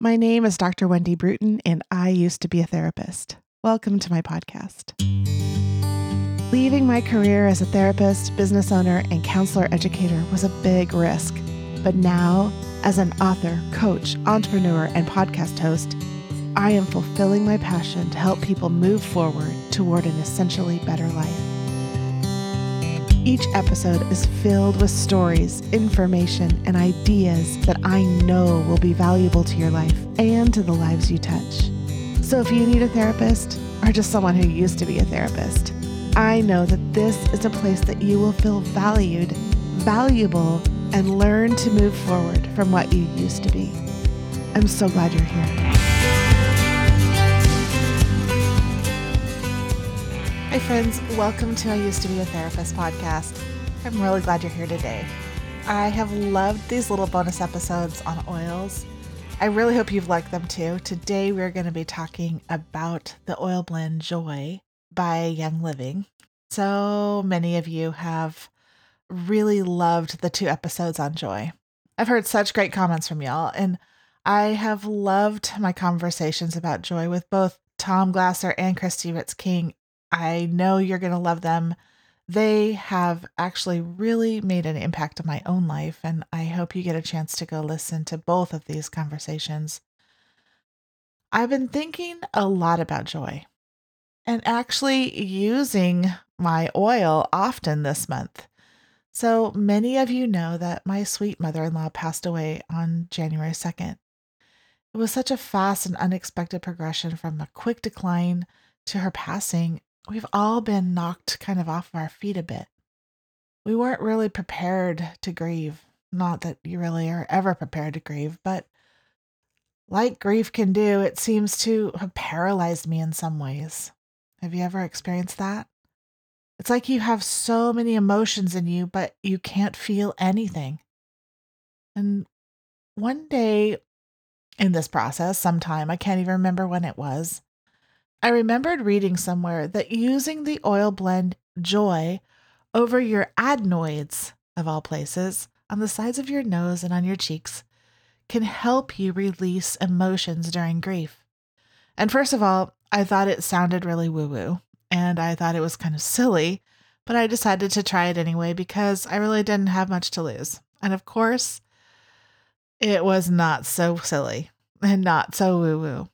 My name is Dr. Wendy Britton, and I used to be a therapist. Welcome to my podcast. Leaving my career as a therapist, business owner, and counselor educator was a big risk. But now, as an author, coach, entrepreneur, and podcast host, I am fulfilling my passion to help people move forward toward an essentially better life. Each episode is filled with stories, information, and ideas that I know will be valuable to your life and to the lives you touch. So if you need a therapist or just someone who used to be a therapist, I know that this is a place that you will feel valued, valuable, and learn to move forward from what you used to be. I'm so glad you're here. Hi, friends. Welcome to I Used to Be a Therapist podcast. I'm really glad you're here today. I have loved these little bonus episodes on oils. I really hope you've liked them too. Today, we're going to be talking about the oil blend Joy by Young Living. So many of you have really loved the two episodes on Joy. I've heard such great comments from y'all, and I have loved my conversations about Joy with both Tom Glasser and Christy Ritz King I know you're going to love them. They have actually really made an impact on my own life, and I hope you get a chance to go listen to both of these conversations. I've been thinking a lot about joy and actually using my oil often this month. So many of you know that my sweet mother in law passed away on January 2nd. It was such a fast and unexpected progression from a quick decline to her passing we've all been knocked kind of off of our feet a bit. We weren't really prepared to grieve. Not that you really are ever prepared to grieve, but like grief can do, it seems to have paralyzed me in some ways. Have you ever experienced that? It's like you have so many emotions in you, but you can't feel anything. And one day in this process, sometime, I can't even remember when it was, I remembered reading somewhere that using the oil blend Joy over your adenoids, of all places, on the sides of your nose and on your cheeks, can help you release emotions during grief. And first of all, I thought it sounded really woo woo, and I thought it was kind of silly, but I decided to try it anyway because I really didn't have much to lose. And of course, it was not so silly and not so woo woo.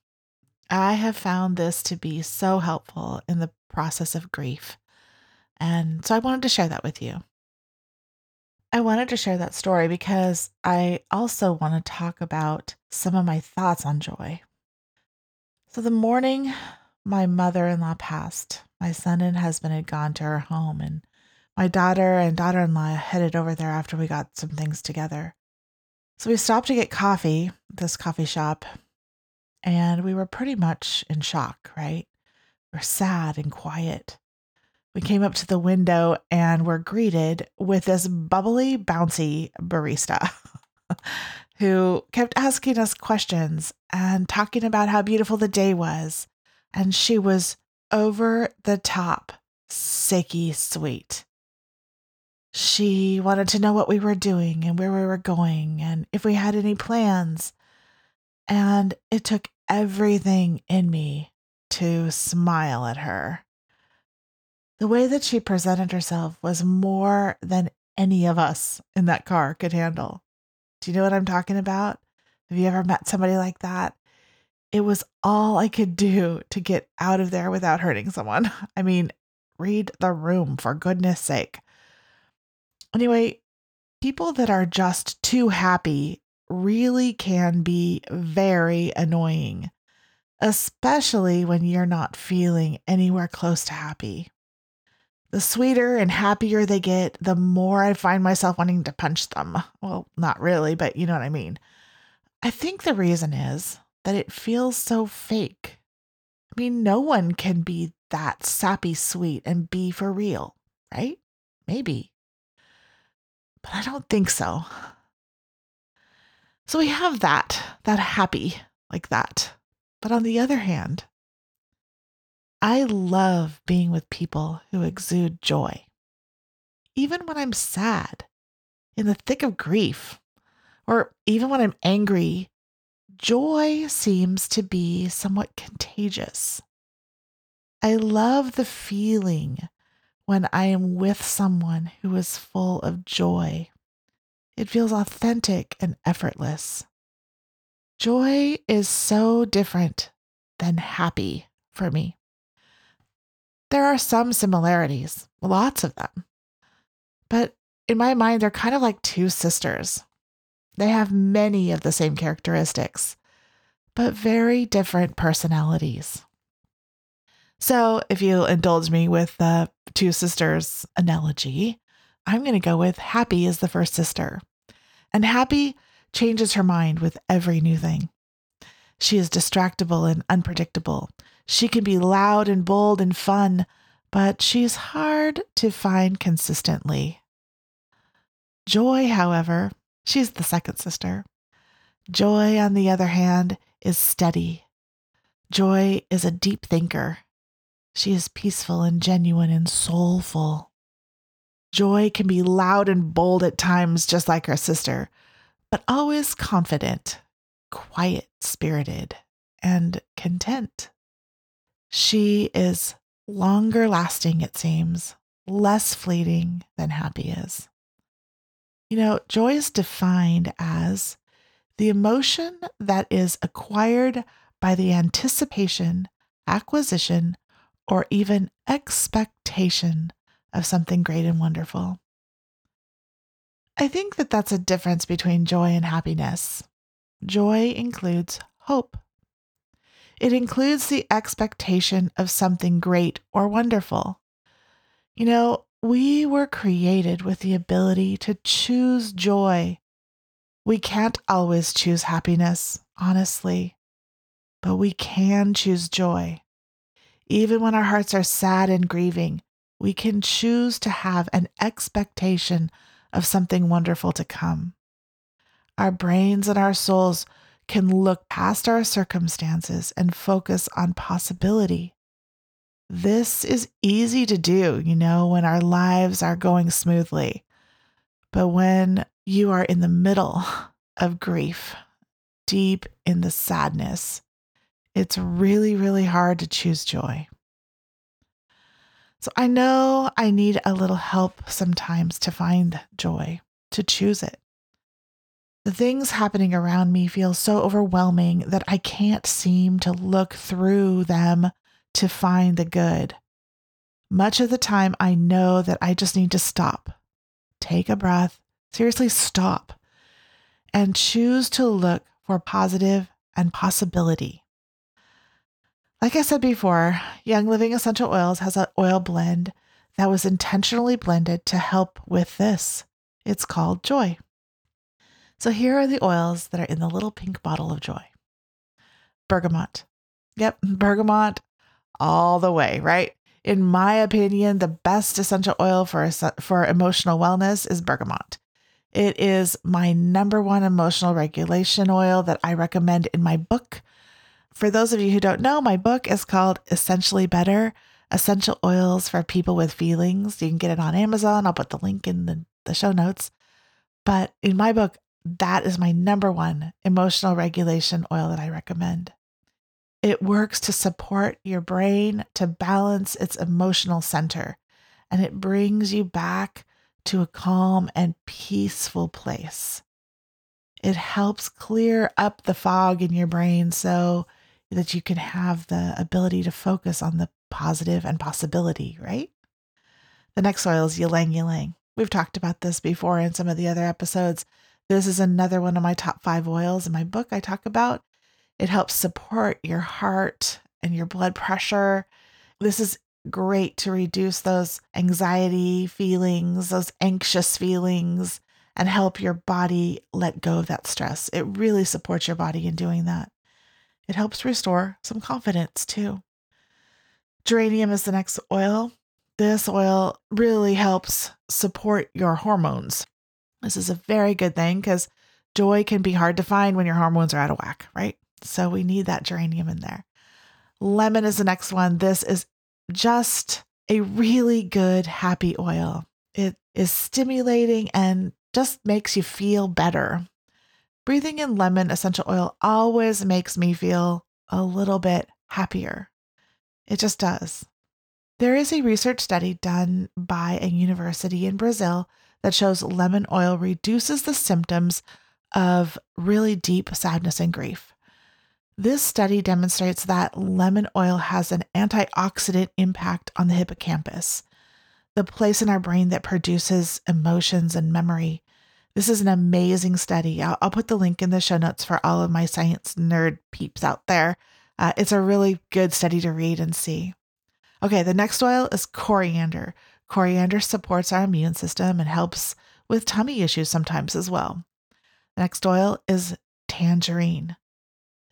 I have found this to be so helpful in the process of grief. And so I wanted to share that with you. I wanted to share that story because I also want to talk about some of my thoughts on joy. So, the morning my mother in law passed, my son and husband had gone to her home, and my daughter and daughter in law headed over there after we got some things together. So, we stopped to get coffee, this coffee shop, and we were pretty much in shock, right? We're sad and quiet. We came up to the window and were greeted with this bubbly, bouncy barista who kept asking us questions and talking about how beautiful the day was. And she was over the top, sicky sweet. She wanted to know what we were doing and where we were going and if we had any plans. And it took everything in me to smile at her. The way that she presented herself was more than any of us in that car could handle. Do you know what I'm talking about? Have you ever met somebody like that? It was all I could do to get out of there without hurting someone. I mean, read the room for goodness sake. Anyway, people that are just too happy really can be very annoying, especially when you're not feeling anywhere close to happy. The sweeter and happier they get, the more I find myself wanting to punch them. Well, not really, but you know what I mean. I think the reason is that it feels so fake. I mean, no one can be that sappy sweet and be for real, right? Maybe. But I don't think so. So we have that, that happy like that. But on the other hand, I love being with people who exude joy. Even when I'm sad, in the thick of grief, or even when I'm angry, joy seems to be somewhat contagious. I love the feeling when I am with someone who is full of joy. It feels authentic and effortless. Joy is so different than happy for me. There are some similarities, lots of them. But in my mind, they're kind of like two sisters. They have many of the same characteristics, but very different personalities. So, if you'll indulge me with the two sisters analogy, I'm going to go with Happy is the first sister. And Happy changes her mind with every new thing. She is distractible and unpredictable. She can be loud and bold and fun, but she's hard to find consistently. Joy, however, she's the second sister. Joy, on the other hand, is steady. Joy is a deep thinker. She is peaceful and genuine and soulful. Joy can be loud and bold at times, just like her sister, but always confident, quiet spirited, and content. She is longer lasting, it seems, less fleeting than happy is. You know, joy is defined as the emotion that is acquired by the anticipation, acquisition, or even expectation of something great and wonderful. I think that that's a difference between joy and happiness. Joy includes hope. It includes the expectation of something great or wonderful. You know, we were created with the ability to choose joy. We can't always choose happiness, honestly, but we can choose joy. Even when our hearts are sad and grieving, we can choose to have an expectation of something wonderful to come. Our brains and our souls can look past our circumstances and focus on possibility. This is easy to do, you know, when our lives are going smoothly. But when you are in the middle of grief, deep in the sadness, it's really, really hard to choose joy. So I know I need a little help sometimes to find joy, to choose it. The things happening around me feel so overwhelming that I can't seem to look through them to find the good. Much of the time, I know that I just need to stop, take a breath, seriously stop, and choose to look for positive and possibility. Like I said before, Young Living Essential Oils has an oil blend that was intentionally blended to help with this. It's called Joy. So here are the oils that are in the little pink bottle of Joy bergamot. Yep, bergamot all the way, right? In my opinion, the best essential oil for, for emotional wellness is bergamot. It is my number one emotional regulation oil that I recommend in my book, for those of you who don't know, my book is called Essentially Better Essential Oils for People with Feelings. You can get it on Amazon. I'll put the link in the, the show notes. But in my book, that is my number one emotional regulation oil that I recommend. It works to support your brain to balance its emotional center, and it brings you back to a calm and peaceful place. It helps clear up the fog in your brain so that you can have the ability to focus on the positive and possibility, right? The next oil is ylang ylang. We've talked about this before in some of the other episodes. This is another one of my top five oils in my book I talk about. It helps support your heart and your blood pressure. This is great to reduce those anxiety feelings, those anxious feelings, and help your body let go of that stress. It really supports your body in doing that. It helps restore some confidence too. Geranium is the next oil. This oil really helps support your hormones. This is a very good thing because joy can be hard to find when your hormones are out of whack, right? So we need that geranium in there. Lemon is the next one. This is just a really good happy oil. It is stimulating and just makes you feel better. Breathing in lemon essential oil always makes me feel a little bit happier. It just does. There is a research study done by a university in Brazil that shows lemon oil reduces the symptoms of really deep sadness and grief. This study demonstrates that lemon oil has an antioxidant impact on the hippocampus, the place in our brain that produces emotions and memory. This is an amazing study. I'll, I'll put the link in the show notes for all of my science nerd peeps out there. Uh, it's a really good study to read and see. Okay, the next oil is coriander. Coriander supports our immune system and helps with tummy issues sometimes as well. The next oil is tangerine.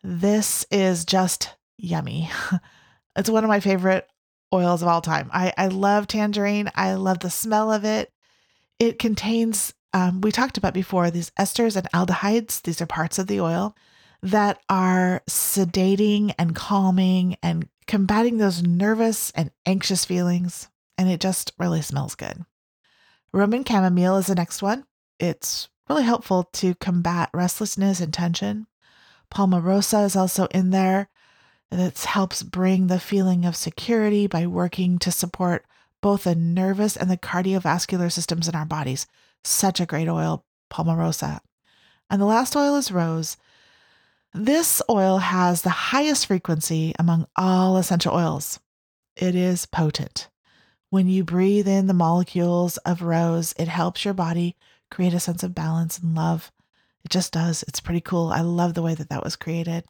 This is just yummy. it's one of my favorite oils of all time. I, I love tangerine. I love the smell of it. It contains, um, we talked about before, these esters and aldehydes. These are parts of the oil that are sedating and calming and combating those nervous and anxious feelings. And it just really smells good. Roman chamomile is the next one. It's really helpful to combat restlessness and tension. Palmarosa is also in there. It helps bring the feeling of security by working to support both the nervous and the cardiovascular systems in our bodies. Such a great oil, Palmarosa. And the last oil is rose. This oil has the highest frequency among all essential oils. It is potent. When you breathe in the molecules of rose, it helps your body create a sense of balance and love. It just does. It's pretty cool. I love the way that that was created.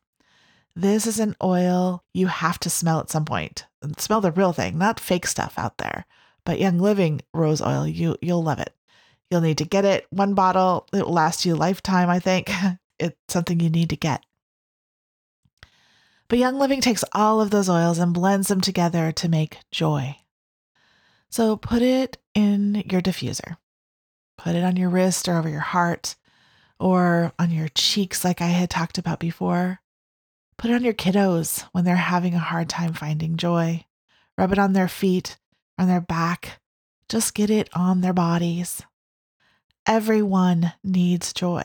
This is an oil you have to smell at some point. Smell the real thing, not fake stuff out there. But Young Living rose oil, you you'll love it. You'll need to get it. One bottle, it will last you a lifetime, I think. It's something you need to get. But Young Living takes all of those oils and blends them together to make joy. So put it in your diffuser. Put it on your wrist or over your heart or on your cheeks, like I had talked about before. Put it on your kiddos when they're having a hard time finding joy. Rub it on their feet, on their back. Just get it on their bodies. Everyone needs joy.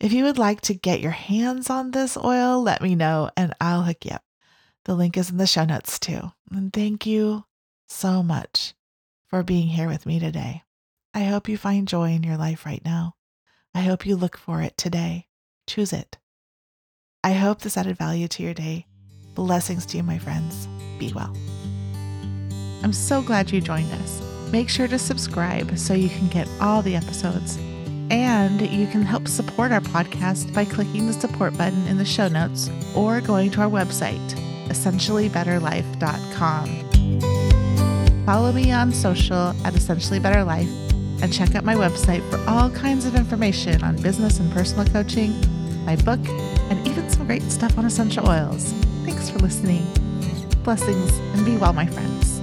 If you would like to get your hands on this oil, let me know and I'll hook you up. The link is in the show notes too. And thank you so much for being here with me today. I hope you find joy in your life right now. I hope you look for it today. Choose it. I hope this added value to your day. Blessings to you, my friends. Be well. I'm so glad you joined us. Make sure to subscribe so you can get all the episodes. And you can help support our podcast by clicking the support button in the show notes or going to our website, essentiallybetterlife.com. Follow me on social at Essentially Better Life and check out my website for all kinds of information on business and personal coaching, my book, and even some great stuff on essential oils. Thanks for listening. Blessings and be well, my friends.